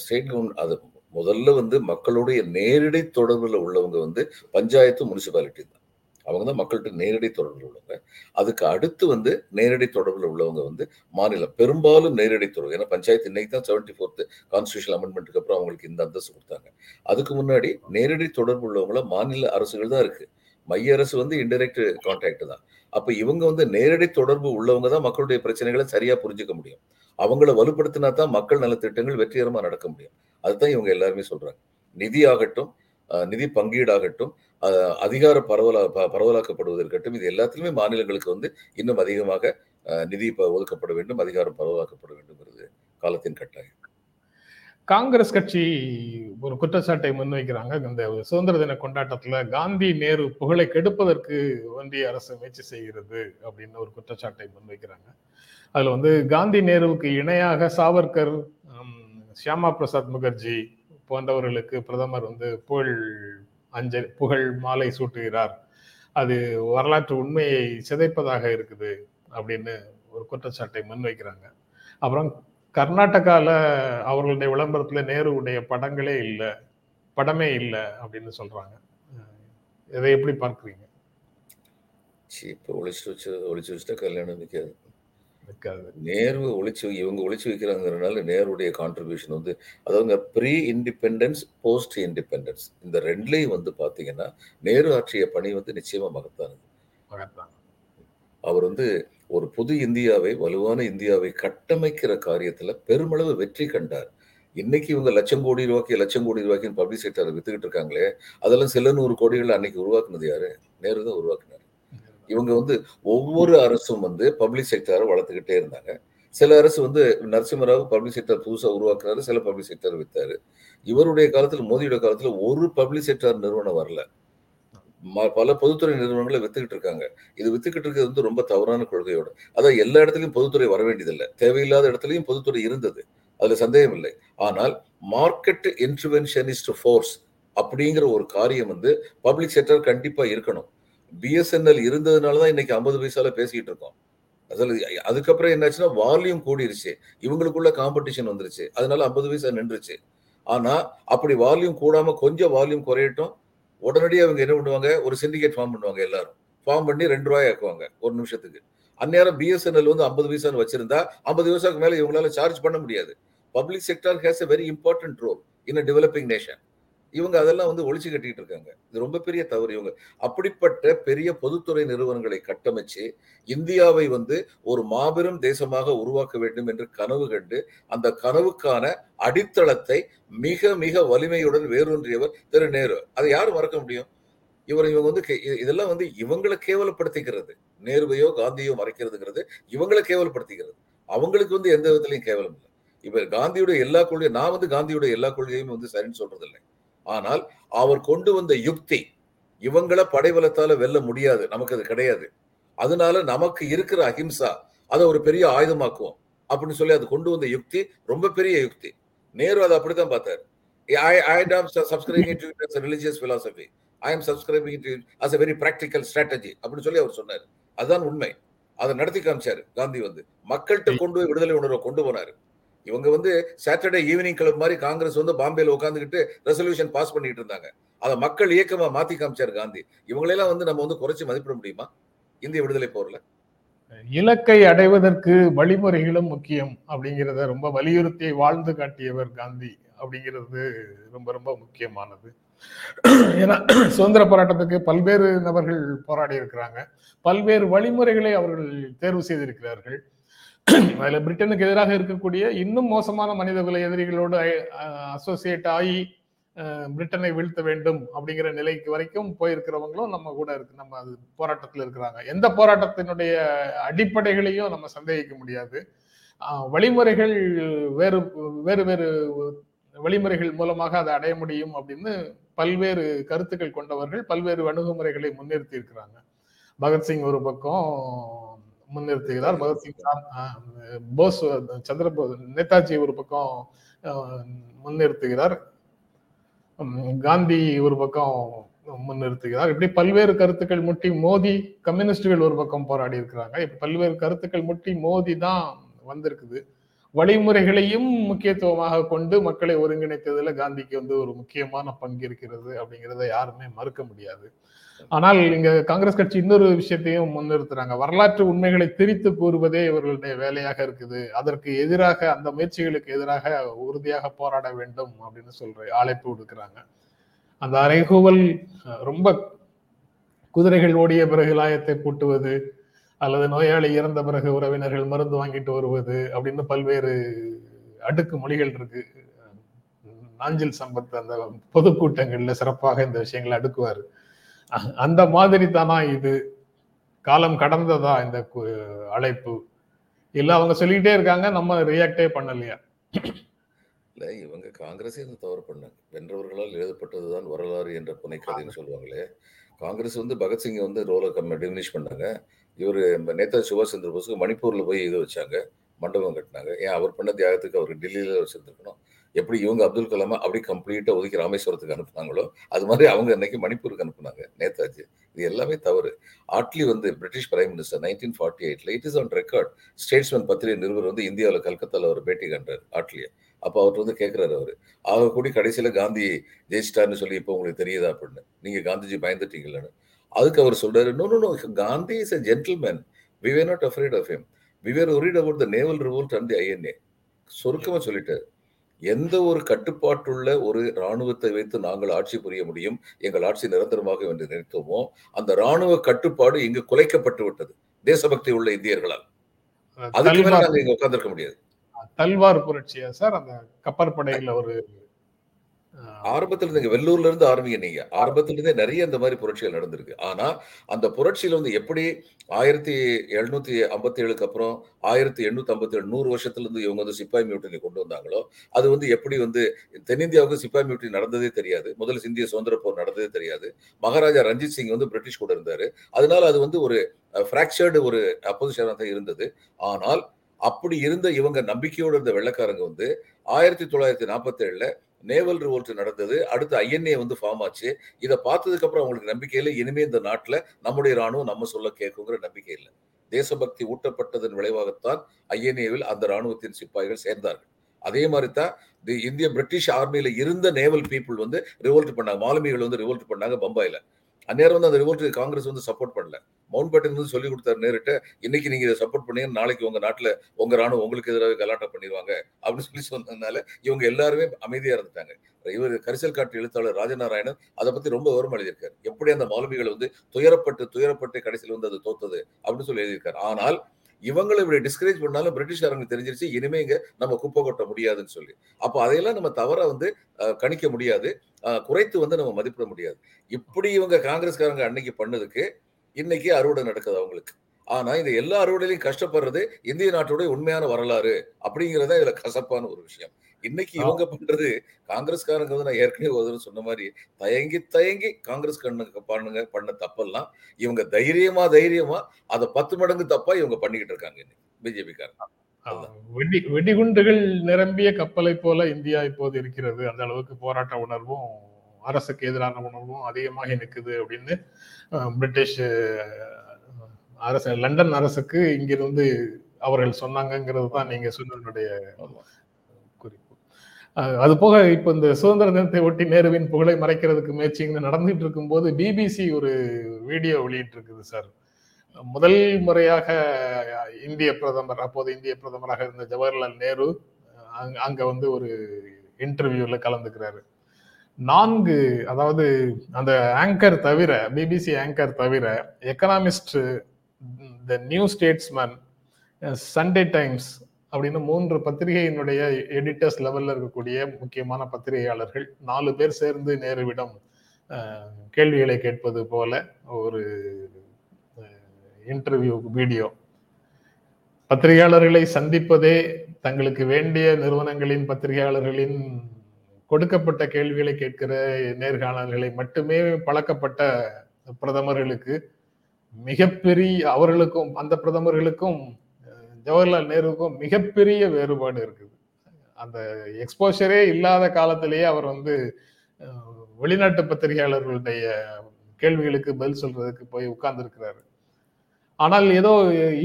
ஸ்டேட் கவர்மெண்ட் அது முதல்ல வந்து மக்களுடைய நேரடி தொடர்புல உள்ளவங்க வந்து பஞ்சாயத்து முனிசிபாலிட்டி தான். அவங்க தான் மக்கள்கிட்ட நேரடி தொடர்பில் உள்ளவங்க. அதுக்கு அடுத்து வந்து நேரடி தொடர்புல உள்ளவங்க வந்து மாநிலம். பெரும்பாலும் நேரடி தொடர்பு. ஏன்னா பஞ்சாயத்து இன்னைக்கு தான் செவன்டி ஃபோர்த் கான்ஸ்டியூஷன் அமெண்ட்மெண்ட்டுக்கு அப்புறம் அவங்களுக்கு இந்த அந்தஸ்து கொடுத்தாங்க. அதுக்கு முன்னாடி நேரடி தொடர்பு உள்ளவங்கள மாநில அரசுகள் தான் இருக்கு. மைய அரசு வந்து இன்டெரக்ட் கான்டாக்ட் தான். அப்ப இவங்க வந்து நேரடி தொடர்பு உள்ளவங்க தான் மக்களுடைய பிரச்சனைகளை சரியா புரிஞ்சுக்க முடியும். அவங்கள வலுப்படுத்தினா தான் மக்கள் நலத்திட்டங்கள் வெற்றிகரமா நடக்க முடியும். அதுதான் இவங்க எல்லாருமே சொல்றாங்க. நிதி ஆகட்டும் அஹ், நிதி பங்கீடாகட்டும் அதிகார பரவலா ப- பரவலாக்கப்படுவதற்கட்டும் இது எல்லாத்திலுமே மாநிலங்களுக்கு வந்து இன்னும் அதிகமாக நிதி ப- ஒதுக்கப்பட வேண்டும் அதிகாரம் பரவலாக்கப்பட வேண்டும்ங்கிறது காலத்தின் கட்டாயம். காங்கிரஸ் கட்சி ஒரு குற்றச்சாட்டை முன்வைக்கிறாங்க. இந்த சுதந்திர தின கொண்டாட்டத்துல காந்தி நேரு புகழை கெடுப்பதற்கு ஒன்றிய அரசு முயற்சி செய்கிறது அப்படின்னு ஒரு குற்றச்சாட்டை முன்வைக்கிறாங்க. அதுல வந்து காந்தி நேருவுக்கு இணையாக சாவர்கர் ஷியாமா பிரசாத் முகர்ஜி போன்றவர்களுக்கு பிரதமர் வந்து புகழ் அஞ்சல் புகழ் மாலை சூட்டுகிறார். அது வரலாற்று உண்மையை சிதைப்பதாக இருக்குது அப்படின்னு ஒரு குற்றச்சாட்டை முன்வைக்கிறாங்க. அப்புறம் கர்நாடகாவில் அவர்களுடைய விளம்பரத்தில் நேருடைய படங்களே இல்லை படமே இல்லை அப்படின்னு சொல்கிறாங்க இதை எப்படி பார்க்குறீங்க? சீ, இப்போ ஒழிச்சு வச்சு ஒழிச்சு வச்சுட்டா கல்யாணம் நிற்காது இருக்காது நேரு ஒளிச்சு இவங்க ஒளிச்சு வைக்கிறாங்கிறதுனால நேருடைய கான்ட்ரிபியூஷன் வந்து அதாவது ப்ரீ இண்டிபெண்டன்ஸ் போஸ்ட் இண்டிபெண்டன்ஸ் இந்த ரெண்டுலையும் வந்து பாத்தீங்கன்னா நேரு ஆற்றிய பணி வந்து நிச்சயமா மகத்தானது. மகத்தான் அவர் வந்து ஒரு புது இந்தியாவை வலுவான இந்தியாவை கட்டமைக்கிற காரியத்துல பெருமளவு வெற்றி கண்டார். இன்னைக்கு இவங்க லட்சம் கோடி ரூபாய்க்கு லட்சம் கோடி ரூபாய்க்கு பப்ளிக் செக்டர் வித்துக்கிட்டு இருக்காங்களே அதெல்லாம் சில நூறு கோடிகள் அன்னைக்கு உருவாக்குனது யாரு? நேரு தான் உருவாக்குனாரு. இவங்க வந்து ஒவ்வொரு அரசும் வந்து பப்ளிக் செக்டரை வளர்த்துக்கிட்டே இருந்தாங்க. சில அரசு வந்து நரசிம்மராவ் பப்ளிக் செக்டர் புதுசாக உருவாக்குறாரு சில பப்ளிக் செக்டர் வித்தாரு. இவருடைய காலத்தில் மோதியோட காலத்தில் ஒரு பப்ளிக் செக்டர் நிறுவனம் வரல. ம- பல பொதுத்துறை நிறுவனங்களை வித்துக்கிட்டு இருக்காங்க. இது வித்துக்கிட்டு இருக்கிறது வந்து ரொம்ப தவறான கொள்கையோட. அதான் எல்லா இடத்துலையும் பொதுத்துறை வர வேண்டியதில்லை. தேவையில்லாத இடத்துலையும் பொதுத்துறை இருந்தது. அதுல சந்தேகம் இல்லை. ஆனால் மார்க்கெட் இன்டர்வென்ஷனிஸ்ட் ஃபோர்ஸ் அப்படிங்கிற ஒரு காரியம் வந்து பப்ளிக் செக்டர் கண்டிப்பா இருக்கணும். பிஎஸ்என்எல் இருந்ததுனால தான் இன்னைக்கு ஐம்பது பைசால பேசிக்கிட்டு இருக்கோம். அதில் அதுக்கப்புறம் என்னாச்சுன்னா வால்யூம் கூடிருச்சு. இவங்களுக்குள்ள காம்படிஷன் வந்துருச்சு. அதனால ஐம்பது பைசா நின்றுச்சு. ஆனா அப்படி வால்யூம் கூடாம கொஞ்சம் வால்யூம் குறையட்டும். உடனடியாக அவங்க என்ன பண்ணுவாங்க? ஒரு சிண்டிகேட் ஃபார்ம் பண்ணுவாங்க எல்லாரும். ஃபார்ம் பண்ணி ரெண்டு ரூபாய் ஆக்குவாங்க ஒரு நிமிஷத்துக்கு. அந்நேரம் பிஎஸ்என்எல் வந்து ஐம்பது பைசான்னு வச்சிருந்தா ஐம்பது பைசாக்கு மேலே இவங்களால சார்ஜ் பண்ண முடியாது. Public sector has a very important role in a developing nation இவங்க அதெல்லாம் வந்து ஒழிச்சு கட்டிட்டு இருக்காங்க. இது ரொம்ப பெரிய தவறு இவங்க. அப்படிப்பட்ட பெரிய பொதுத்துறை நிறுவனங்களை கட்டமைச்சு இந்தியாவை வந்து ஒரு மாபெரும் தேசமாக உருவாக்க வேண்டும் என்று கனவு கண்டு அந்த கனவுக்கான அடித்தளத்தை மிக மிக வலிமையுடன் வேரூன்றியவர் திரு நேரு. அதை யார் மறக்க முடியும்? இவர் இவங்க வந்து கே- இதெல்லாம் வந்து இவங்களை கேவலப்படுத்திக்கிறது. நேருவையோ காந்தியோ மறைக்கிறதுங்கிறது இவங்களை கேவலப்படுத்திக்கிறது. அவங்களுக்கு வந்து எந்த விதத்திலையும் கேவலம் இல்லை. இவர் காந்தியுடைய எல்லா கொள்கையும் நான் வந்து காந்தியுடைய எல்லா கொள்கையும் வந்து சரின்னு சொல்றது இல்லை ஆனால் அவர் கொண்டு வந்த யுக்தி இவங்களை படைபலத்தால வெல்ல முடியாது நமக்கு அது கிடையாது. அதனால நமக்கு இருக்கிற அஹிம்சா அதை ஒரு பெரிய ஆயுதமாக்குவோம் அப்படின்னு சொல்லி அது கொண்டு வந்த யுக்தி ரொம்ப பெரிய யுக்தி. நேரு அதை அப்படித்தான் பார்த்தாரு. ஐ ஐ am subscribing to it as a religious philosophy. I am subscribing to it as a very practical strategy அப்படின்னு சொல்லி அவர் சொன்னார். அதுதான் உண்மை. அதை நடத்தி காமிச்சாரு. காந்தி வந்து மக்கள்கிட்ட கொண்டு போய் விடுதலை உணர்வை கொண்டு போனாரு. இவங்க வந்து சாட்டர்டே ஈவினிங் கிளப் மாதிரி காங்கிரஸ் வந்து பாம்பேல உட்காந்துக்கிட்டு ரெசல்யூஷன் பாஸ் பண்ணிட்டு இருந்தாங்க. அதை மக்கள் இயக்கமா மாத்தி காமிச்சார் காந்தி. இவங்களெல்லாம் வந்து நம்ம வந்து குறைச்சு மதிப்பிட முடியுமா? இந்திய விடுதலை போர்ல. இலக்கை அடைவதற்கு வழிமுறைகளும் முக்கியம் அப்படிங்கிறத ரொம்ப வலியுறுத்தி வாழ்ந்து காட்டியவர் காந்தி அப்படிங்கிறது ரொம்ப ரொம்ப முக்கியமானது. ஏன்னா சுதந்திர போராட்டத்துக்கு பல்வேறு நபர்கள் போராடி இருக்கிறாங்க பல்வேறு வழிமுறைகளை அவர்கள் தேர்வு செய்திருக்கிறார்கள். அதுல பிரிட்டனுக்கு எதிராக இருக்கக்கூடிய இன்னும் மோசமான மனித எதிரிகளோடு அசோசியேட் ஆகி பிரிட்டனை வீழ்த்த வேண்டும் அப்படிங்கிற நிலைக்கு வரைக்கும் போயிருக்கிறவங்களும் நம்ம கூட இருக்கு. நம்ம அது போராட்டத்தில் இருக்கிறாங்க. எந்த போராட்டத்தினுடைய அடிப்படைகளையும் நம்ம சந்தேகிக்க முடியாது. வழிமுறைகள் வேறு வேறு வேறு வழிமுறைகள் மூலமாக அதை அடைய முடியும் அப்படின்னு பல்வேறு கருத்துக்கள் கொண்டவர்கள் பல்வேறு அணுகுமுறைகளை முன்னிறுத்தி இருக்கிறாங்க. பகத்சிங் ஒரு பக்கம் முன்னிறுத்துகிறார். பகத்சிங் போஸ் சந்திரபோஸ் நேதாஜி ஒரு பக்கம் முன்னிறுத்துகிறார். உம், காந்தி ஒரு பக்கம் முன்னிறுத்துகிறார். இப்படி பல்வேறு கருத்துக்கள் முட்டி மோதி கம்யூனிஸ்டுகள் ஒரு பக்கம் போராடி இருக்கிறாங்க. இப்ப பல்வேறு கருத்துக்கள் முட்டி மோதி தான் வந்திருக்குது. வழிமுறைகளையும் முக்கியத்துவமாக கொண்டு மக்களை ஒருங்கிணைத்ததுல காந்திக்கு வந்து ஒரு முக்கியமான பங்கு இருக்கிறது அப்படிங்கிறத யாருமே மறுக்க முடியாது. ஆனால் இங்க காங்கிரஸ் கட்சி இன்னொரு விஷயத்தையும் முன்னிறுத்துறாங்க. வரலாற்று உண்மைகளை திரித்து கூறுவதே இவர்களுடைய வேலையாக இருக்குது. அதற்கு எதிராக அந்த முயற்சிகளுக்கு எதிராக உறுதியாக போராட வேண்டும் அப்படின்னு சொல்ற அழைப்பு விடுக்கிறாங்க. அந்த அறைகூவல் ரொம்ப குதிரைகள் ஓடிய பிறகு லாயத்தை பூட்டுவது அல்லது நோயாளி இறந்த பிறகு உறவினர்கள் மருந்து வாங்கிட்டு வருவது அப்படின்னு பல்வேறு அடுக்கு மொழிகள் இருக்கு. நாஞ்சில் சம்பத் அந்த பொதுக்கூட்டங்கள்ல சிறப்பாக இந்த விஷயங்களை அடுக்குவார். அந்த மாதிரி தானா இது? காலம் கடந்ததா இந்த கு- அழைப்பு? இல்ல அவங்க சொல்லிக்கிட்டே இருக்காங்க நம்ம ரியாக்டே பண்ணலையா? இல்ல இவங்க காங்கிரஸே இந்த தவறு பண்ணாங்க. வென்றவர்களால் எழுதப்பட்டதுதான் வரலாறு என்ற புனைக்கதைன்னு சொல்லுவாங்களே காங்கிரஸ் வந்து பகத்சிங்கை வந்து ரோலை கம்மி டிமினிஷ் பண்ணாங்க. இவர் நேதாஜி சுபாஷ் சந்திர போஸுக்கு மணிப்பூர்ல போய் இது வச்சாங்க மண்டபம் கட்டினாங்க. ஏன் அவர் பண்ண தியாகத்துக்கு அவர் டெல்லியில வச்சிருந்துருக்கணும். எப்படி இவங்க அப்துல் கலாமை அப்படி கம்ப்ளீட்டா ஒதுக்கி ராமேஸ்வரத்துக்கு அனுப்புனாங்களோ அது மாதிரி அவங்க இன்னைக்கு மணிப்பூருக்கு அனுப்புனாங்க நேதாஜி. இது எல்லாமே தவறு. ஆட்லி வந்து British prime minister nineteen forty எயிட்ல it is on record statesman பத்திரிகை நிருபர் வந்து இந்தியாவில் கல்கத்தால ஒரு பேட்டி கண்டார் ஆட்லியை. அப்போ அவர் வந்து கேட்குறாரு அவர். ஆக கூடி கடைசியில காந்தி ஜெயிச்சிட்டாருன்னு சொல்லி இப்போ உங்களுக்கு தெரியுதா அப்படின்னு. நீங்க காந்திஜி பயந்துட்டீங்களான்னு. அதுக்கு அவர் சொல்றாரு no no no Gandhi is a gentleman we were not afraid of him we were worried about the naval revolt and the INA சுருக்கமா சொல்லிட்டாரு. எந்த ஒரு கட்டுப்பாட்டுள்ள ஒரு ராணுவத்தை வைத்து நாங்கள் ஆட்சி புரிய முடியும்? எங்கள் ஆட்சி நிரந்தரமாக என்று நினைத்தோமோ? அந்த ராணுவ கட்டுப்பாடு இங்கு குலைக்கப்பட்டு விட்டது. தேசபக்தி உள்ள இந்தியர்களால். அதுக்கு மேல தல்வார் நாங்க இங்க உட்கார்ந்திருக்க முடியாது. தல்வார் புரட்சியா சார்? அந்த கப்பற்படையில ஒரு ஆரம்பத்துல இருந்து வெள்ளூர்ல இருந்து ஆரம்பிங்க நீங்க. ஆரம்பத்துல இருந்தே நிறைய இந்த மாதிரி புரட்சிகள் நடந்திருக்கு. ஆனா அந்த புரட்சியில வந்து எப்படி ஆயிரத்தி எழுநூத்தி ஐம்பத்தி ஏழுக்கு அப்புறம் ஆயிரத்தி எண்ணூத்தி ஐம்பத்தி ஏழு நூறு வருஷத்துல இருந்து இவங்க வந்து சிப்பாய் மியூட்டனி கொண்டு வந்தாங்களோ அது வந்து எப்படி வந்து தென்னிந்தியாவுக்கு சிப்பாய் மியூட்டனி நடந்ததே தெரியாது. முதல்ல இந்திய சுதந்திர போர் நடந்ததே தெரியாது. மகாராஜா ரஞ்சித் சிங் வந்து பிரிட்டிஷ் கூட இருந்தாரு. அதனால அது வந்து ஒரு ஃப்ராக்சர்டு ஒரு அப்போசிஷனாக தான் இருந்தது. ஆனால் அப்படி இருந்த இவங்க நம்பிக்கையோடு இருந்த வெள்ளக்காரங்க வந்து ஆயிரத்தி தொள்ளாயிரத்தி நாற்பத்தி ஏழுல நேவல் ரிவோல்ட் நடந்தது. அடுத்து ஐஎன்ஏ வந்து ஃபார்ம் ஆச்சு. இதை பார்த்ததுக்கு அப்புறம் அவங்களுக்கு நம்பிக்கை இல்லை. இனிமே இந்த நாட்டில் நம்முடைய ராணுவம் நம்ம சொல்ல கேட்குங்கிற நம்பிக்கை இல்லை. தேசபக்தி ஊட்டப்பட்டதன் விளைவாகத்தான் ஐஎன்ஏவில் அந்த ராணுவத்தின் சிப்பாய்கள் சேர்ந்தார்கள். அதே மாதிரி தான் தி இந்திய பிரிட்டிஷ் ஆர்மியில இருந்த நேவல் பீப்புள் வந்து ரிவோல்ட் பண்ணாங்க. மாலுமிகள் வந்து ரிவோல்ட் பண்ணாங்க பம்பாயில. அந்நேரம் வந்து அந்த ரிவோல்ட் காங்கிரஸ் வந்து சப்போர்ட் பண்ணல. மவுண்ட் பேட்டன் வந்து சொல்லி கொடுத்தாரு நேரிட்ட இன்னைக்கு நீங்க இதை சப்போர்ட் பண்ணீங்க நாளைக்கு உங்க நாட்டுல உங்க ராணுவம் உங்களுக்கு எதிராக கலாட்டம் பண்ணிடுவாங்க. அப்படின்னு சொல்லி சொன்னதுனால இவங்க எல்லாருமே அமைதியா இருந்துட்டாங்க. இவர் கரிசல் காட்டு எழுத்தாளர் ராஜநாராயணன் அதை பத்தி ரொம்ப விவரம் எழுதியிருக்காரு. எப்படி அந்த மௌலவிகள் வந்து துயரப்பட்டு துயரப்பட்டு கடைசியில் வந்து அது தோத்தது அப்படின்னு சொல்லி எழுதியிருக்காரு. ஆனால் இவங்களை இப்படி டிஸ்கரேஜ் பண்ணாலும் பிரிட்டிஷ்காரங்களுக்கு தெரிஞ்சிருச்சு இனிமே இங்க நம்ம குப்பை கொட்ட முடியாதுன்னு சொல்லி. அப்போ அதையெல்லாம் நம்ம தவற வந்து கணிக்க முடியாது. குறைத்து வந்து நம்ம மதிப்பிட முடியாது. இப்படி இவங்க காங்கிரஸ்காரங்க அன்னைக்கு பண்ணதுக்கு இன்னைக்கு அறுவடை நடக்குது அவங்களுக்கு. ஆனா இந்த எல்லா அறுவடையிலையும் கஷ்டப்படுறது இந்திய நாட்டுடைய உண்மையான வரலாறு அப்படிங்கிறத இதுல கசப்பான ஒரு விஷயம். இன்னைக்கு இவங்க பண்றது காங்கிரஸ்காரங்க வந்து நான் ஏற்கனவே ஒரு தடவை சொன்ன மாதிரி தயங்கி தயங்கி காங்கிரஸ் கண்ணுக்கு பண்ணுங்க பண்ண தப்பெல்லாம் இவங்க தைரியமா தைரியமா அதை பத்து மடங்கு தப்பா இவங்க பண்ணிக்கிட்டு இருக்காங்க இன்னைக்கு பிஜேபி காரங்க ஆஹ் வெடி வெடிகுண்டுகள் நிரம்பிய கப்பலை போல இந்தியா இப்போது இருக்கிறது. அந்த அளவுக்கு போராட்ட உணர்வும் அரசுக்கு எதிரான உணர்வும் அதிகமாக நிற்குது அப்படின்னு பிரிட்டிஷ் அரசு லண்டன் அரசுக்கு இங்கிருந்து அவர்கள் சொன்னாங்கங்கிறது தான் நீங்க ஆஹ் அது போக இப்போ இந்த சுதந்திர தினத்தை ஒட்டி நேருவின் புகழை மறைக்கிறதுக்கு முயற்சி இங்க நடந்துட்டு இருக்கும்போது பிபிசி ஒரு வீடியோ வெளியிட்டு இருக்குது சார். முதல் முறையாக இந்திய பிரதமர் அப்போது இந்திய பிரதமராக இருந்த ஜவஹர்லால் நேரு அங்க வந்து ஒரு இன்டர்வியூல கலந்துக்கிறாரு. நான்கு அதாவது அந்த ஆங்கர் தவிர பிபிசி ஆங்கர் தவிர Economist the New Statesman Sunday Times அப்படின்னு மூன்று பத்திரிகையினுடைய எடிட்டர்ஸ் லெவல்ல இருக்கக்கூடிய முக்கியமான பத்திரிகையாளர்கள் நாலு பேர் சேர்ந்து நேருவிடம் கேள்விகளை கேட்பது போல ஒரு இன்டர்வியூ வீடியோ பத்திரிகையாளர்களை சந்திப்பதே தங்களுக்கு வேண்டிய நிறுவனங்களின் பத்திரிகையாளர்களின் கொடுக்கப்பட்ட கேள்விகளை கேட்கிற நேர்காணல்களை மட்டுமே பழக்கப்பட்ட பிரதமர்களுக்கு மிகப்பெரிய அவர்களுக்கும் அந்த பிரதமர்களுக்கும் ஜவஹர்லால் நேருவுக்கும் மிகப்பெரிய வேறுபாடு இருக்குது. அந்த எக்ஸ்போஷரே இல்லாத காலத்திலேயே அவர் வந்து வெளிநாட்டு பத்திரிகையாளர்களுடைய கேள்விகளுக்கு பதில் சொல்றதுக்கு போய் உட்கார்ந்துருக்கிறாரு. ஆனால் ஏதோ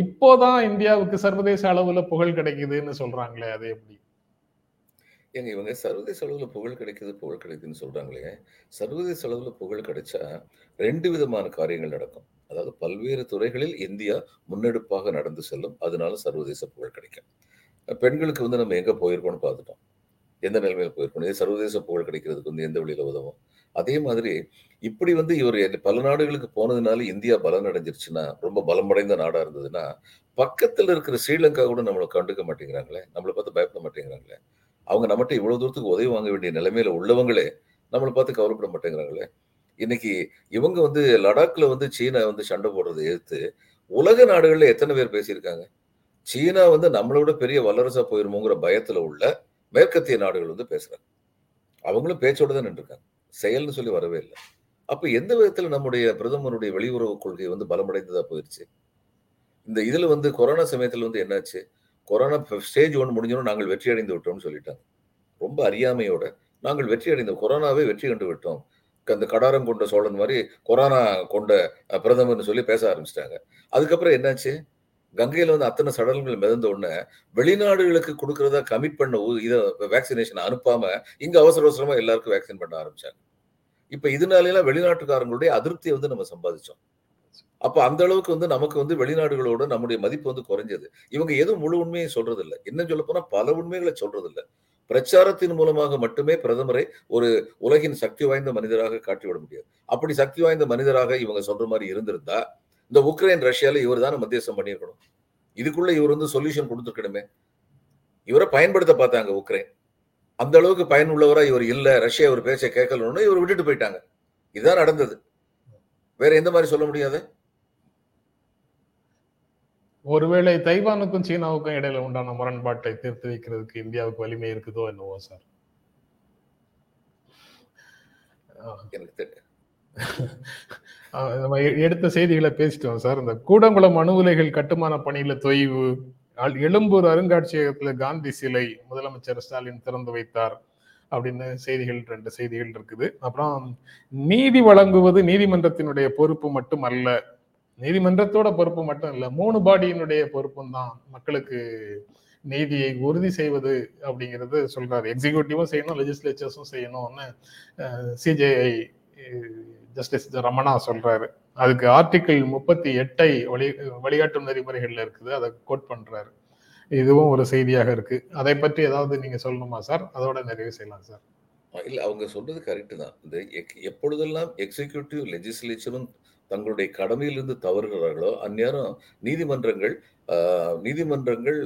இப்போதான் இந்தியாவுக்கு சர்வதேச அளவுல புகழ் கிடைக்குதுன்னு சொல்றாங்களே அது எப்படி? ஏங்க இவங்க சர்வதேச அளவுல புகழ் கிடைக்குது புகழ் கிடைக்குதுன்னு சொல்றாங்களே. சர்வதேச அளவுல புகழ் கிடைச்சா ரெண்டு விதமான காரியங்கள் நடக்கும். அதாவது பல்வேறு துறைகளில் இந்தியா முன்னெடுப்பாக நடந்து செல்லும். அதனால சர்வதேச புகழ் கிடைக்கும். பெண்களுக்கு வந்து நம்ம எங்க போயிருக்கோம்னு பார்த்துட்டோம். எந்த நிலைமையில் போயிருக்கோம்? இது சர்வதேச புகழ் கிடைக்கிறதுக்கு வந்து எந்த வழியில உதவும்? அதே மாதிரி இப்படி வந்து இவர் பல நாடுகளுக்கு போனதுனால இந்தியா பலம் அடைஞ்சிருச்சுன்னா ரொம்ப பலமடைந்த நாடா இருந்ததுன்னா பக்கத்துல இருக்கிற ஸ்ரீலங்கா கூட நம்மளை கண்டுக்க மாட்டேங்கிறாங்களே. நம்மளை பார்த்து பயப்பட மாட்டேங்கிறாங்களே. அவங்க நம்மகிட்ட இவ்வளவு தூரத்துக்கு உதவி வாங்க வேண்டிய நிலைமையில உள்ளவங்களே நம்மளை பார்த்து கவலைப்பட மாட்டேங்கிறாங்களே. இன்னைக்கு இவங்க வந்து லடாக்ல வந்து சீனா வந்து சண்டை போடுறதை எதிர்த்து உலக நாடுகள்ல எத்தனை பேர் பேசியிருக்காங்க? சீனா வந்து நம்மளை விட பெரிய வல்லரசா போயிருமோங்கிற பயத்துல உள்ள மேற்கத்திய நாடுகள் வந்து பேசுறாங்க. அவங்களும் பேச்சோட தான் நின்றுருக்காங்க. செயல்னு சொல்லி வரவே இல்லை. அப்ப எந்த விதத்துல நம்முடைய பிரதமருடைய வெளியுறவு கொள்கை வந்து பலமடைந்ததா போயிருச்சு? இந்த இதுல வந்து கொரோனா சமயத்துல வந்து என்னாச்சு? கொரோனா ஸ்டேஜ் ஒன்று முடிஞ்சோம் நாங்கள் வெற்றி அடைந்து விட்டோம்னு சொல்லிட்டாங்க. ரொம்ப அறியாமையோட நாங்கள் வெற்றி அடைந்தோம். கொரோனாவே வெற்றி கண்டு விட்டோம். அந்த கடாரம் கொண்ட சோழன் மாதிரி கொரோனா கொண்ட பிரதமர்னு சொல்லி பேச ஆரம்பிச்சிட்டாங்க. அதுக்கப்புறம் என்னாச்சு? கங்கையில் வந்து அத்தனை சடலங்கள் மிதந்த உடனே வெளிநாடுகளுக்கு கொடுக்கறதா கமிட் பண்ண இதை வேக்சினேஷன் அனுப்பாம இங்க அவசர அவசரமா எல்லாருக்கும் வேக்சின் பண்ண ஆரம்பிச்சாங்க. இப்ப இதனால எல்லாம் வெளிநாட்டுக்காரங்களுடைய அதிருப்தியை வந்து நம்ம சம்பாதிச்சோம். அப்ப அந்த அளவுக்கு வந்து நமக்கு வந்து வெளிநாடுகளோட நம்முடைய மதிப்பு வந்து குறைஞ்சது. இவங்க எதுவும் முழு உண்மையை சொல்றது இல்லை இன்னும் சொல்ல போனா பல உண்மைகளை சொல்றது இல்லை பிரச்சாரத்தின் மூலமாக மட்டுமே பிரதமரை ஒரு உலகின் சக்தி வாய்ந்த மனிதராக காட்டிவிட முடியாது. அப்படி சக்தி வாய்ந்த மனிதராக இவங்க சொல்ற மாதிரி இருந்திருந்தா இந்த உக்ரைன் ரஷ்யால இவர் தானே மத்தியஸ்தம் பண்ணியிருக்கணும். இதுக்குள்ள இவர் வந்து சொல்யூஷன் கொடுத்துருக்கணுமே. இவரை பயன்படுத்த பார்த்தாங்க உக்ரைன். அந்த அளவுக்கு பயனுள்ளவரா இவர் இல்லை ரஷ்யா இவர் பேச்சை கேட்கலன்னு இவர் விட்டுட்டு போயிட்டாங்க. இதுதான் நடந்தது. வேற எந்த மாதிரி சொல்ல முடியாது ஒருவேளை தைவானுக்கும் சீனாவுக்கும் இடையில உண்டான முரண்பாட்டை தீர்த்து வைக்கிறதுக்கு இந்தியாவுக்கு வலிமை இருக்குதோ என்னவோ சார்? நம்ம எடுத்த செய்திகளை பேசிட்டோம் சார். இந்த கூடங்குளம் அணு உலைகள் கட்டுமான பணியில தொய்வு எழும்பூர் அருங்காட்சியகத்துல காந்தி சிலை முதலமைச்சர் ஸ்டாலின் திறந்து வைத்தார் அப்படின்னு செய்திகள் ரெண்டு செய்திகள் இருக்குது. அப்புறம் நீதி வழங்குவது நீதிமன்றத்தினுடைய பொறுப்பு மட்டும் அல்ல நீதிமன்றத்தோட பொறுப்பு மட்டும் இல்லை மூணு பாடியினுடைய பொறுப்பும் தான் மக்களுக்கு நீதியை உறுதி செய்வது அப்படிங்கிறது சொல்றாரு. எக்ஸிகியூட்டிவும் செய்யணும் லெஜிஸ்லேச்சர்ஸும் செய்யணும்னு சிஜேஐ ஜஸ்டிஸ் ரமணா சொல்றாரு. அதுக்கு ஆர்டிக்கிள் முப்பத்தி எட்டை வழி வழிகாட்டும் நெறிமுறைகள்ல இருக்குது அதை கோட் பண்றாரு. இதுவும் ஒரு செய்தியாக இருக்கு. அதை பற்றி ஏதாவது நீங்க சொல்லணுமா சார்? அதோட நிறைவு செய்யலாம் சார். இல்ல அவங்க சொல்றது கரெக்ட் தான். இந்த எக்- எப்பொழுதெல்லாம் எக்ஸிகியூட்டிவ் லெஜிஸ்லேச்சரும் தங்களுடைய கடமையிலிருந்து தவறுகிறார்களோ அந்நேரம் நீதிமன்றங்கள் ஆஹ், நீதிமன்றங்கள்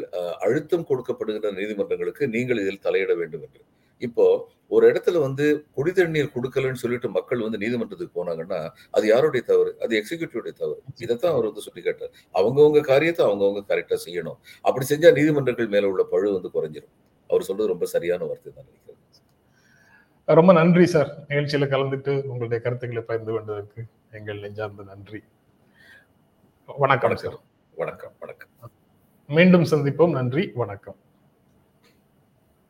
அழுத்தம் கொடுக்கப்படுகிற நீதிமன்றங்களுக்கு நீங்கள் இதில் தலையிட வேண்டும் என்று. இப்போ ஒரு இடத்துல வந்து குடி தண்ணீர் கொடுக்கலன்னு சொல்லிட்டு மக்கள் வந்து நீதிமன்றத்துக்கு போனாங்கன்னா அது யாருடைய தவறு? அது எக்ஸிகியூட்டிவுடைய தவறு. இதைத்தான் அவர் வந்து சுட்டி காட்டார் அவங்கவுங்க காரியத்தை அவங்கவுங்க கரெக்டா செய்யணும். அப்படி செஞ்சா நீதிமன்றங்கள் மேல உள்ள பழு வந்து குறைஞ்சிரும். அவர் சொல்றது ரொம்ப சரியான வார்த்தை தான் நினைக்கிறேன். ரொம்ப நன்றி சார். நிகழ்ச்சியில கலந்துட்டு உங்களுடைய கருத்துக்களை பகிர்ந்து கொண்டதற்கு. எங்கள் நெஞ்சார்ந்த நன்றி. வணக்கம் சார். வணக்கம் வணக்கம். மீண்டும் சந்திப்போம். நன்றி வணக்கம்.